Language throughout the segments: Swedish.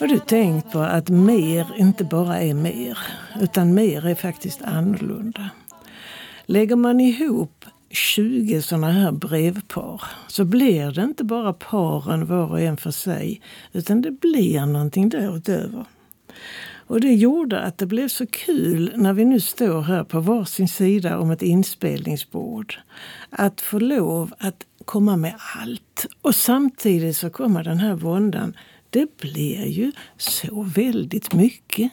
Har du tänkt på att mer inte bara är mer, utan mer är faktiskt annorlunda? Lägger man ihop 20 sådana här brevpar så blir det inte bara paren var och en för sig, utan det blir någonting därutöver. Och det gjorde att det blev så kul när vi nu står här på varsin sida om ett inspelningsbord. Att få lov att komma med allt. Och samtidigt så kommer den här våndan. Det blir ju så väldigt mycket.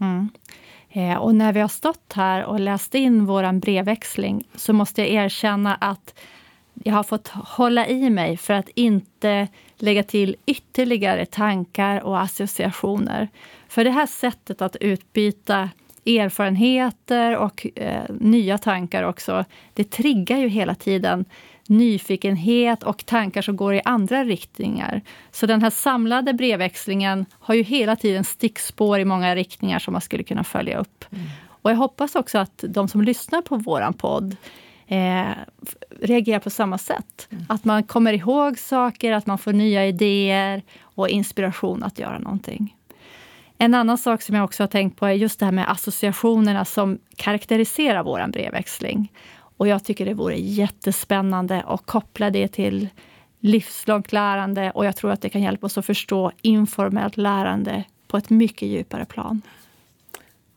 Mm. Eh, och när vi har stått här och läst in vår brevväxling så måste jag erkänna att jag har fått hålla i mig för att inte lägga till ytterligare tankar och associationer. För det här sättet att utbyta erfarenheter och eh, nya tankar också, det triggar ju hela tiden nyfikenhet och tankar som går i andra riktningar. Så den här samlade brevväxlingen har ju hela tiden stickspår i många riktningar som man skulle kunna följa upp. Mm. Och jag hoppas också att de som lyssnar på våran podd eh, reagerar på samma sätt. Mm. Att man kommer ihåg saker, att man får nya idéer och inspiration att göra någonting. En annan sak som jag också har tänkt på är just det här med associationerna som karaktäriserar vår brevväxling. Och jag tycker det vore jättespännande att koppla det till livslångt lärande och jag tror att det kan hjälpa oss att förstå informellt lärande på ett mycket djupare plan.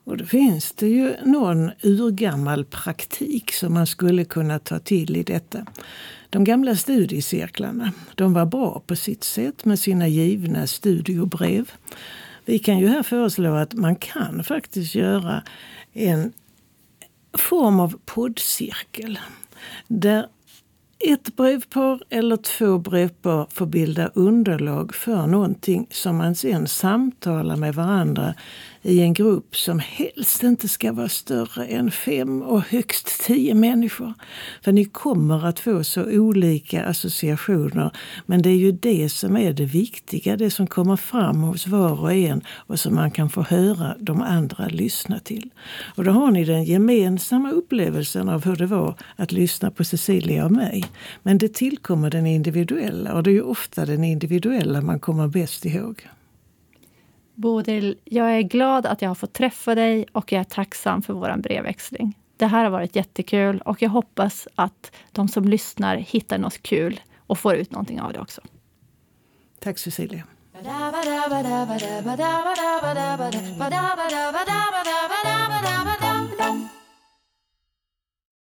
Och då finns det ju någon urgammal praktik som man skulle kunna ta till i detta. De gamla studiecirklarna, de var bra på sitt sätt med sina givna studiobrev. Vi kan ju här föreslå att man kan faktiskt göra en form av poddcirkel. Där ett brevpar eller två brevpar får bilda underlag för någonting som man sen samtalar med varandra i en grupp som helst inte ska vara större än fem och högst tio människor. För ni kommer att få så olika associationer. Men det är ju det som är det viktiga, det som kommer fram hos var och en och som man kan få höra de andra lyssna till. Och då har ni den gemensamma upplevelsen av hur det var att lyssna på Cecilia och mig. Men det tillkommer den individuella och det är ju ofta den individuella man kommer bäst ihåg. Bodil, jag är glad att jag har fått träffa dig och jag är tacksam för vår brevväxling. Det här har varit jättekul och jag hoppas att de som lyssnar hittar något kul och får ut någonting av det också. Tack Cecilia.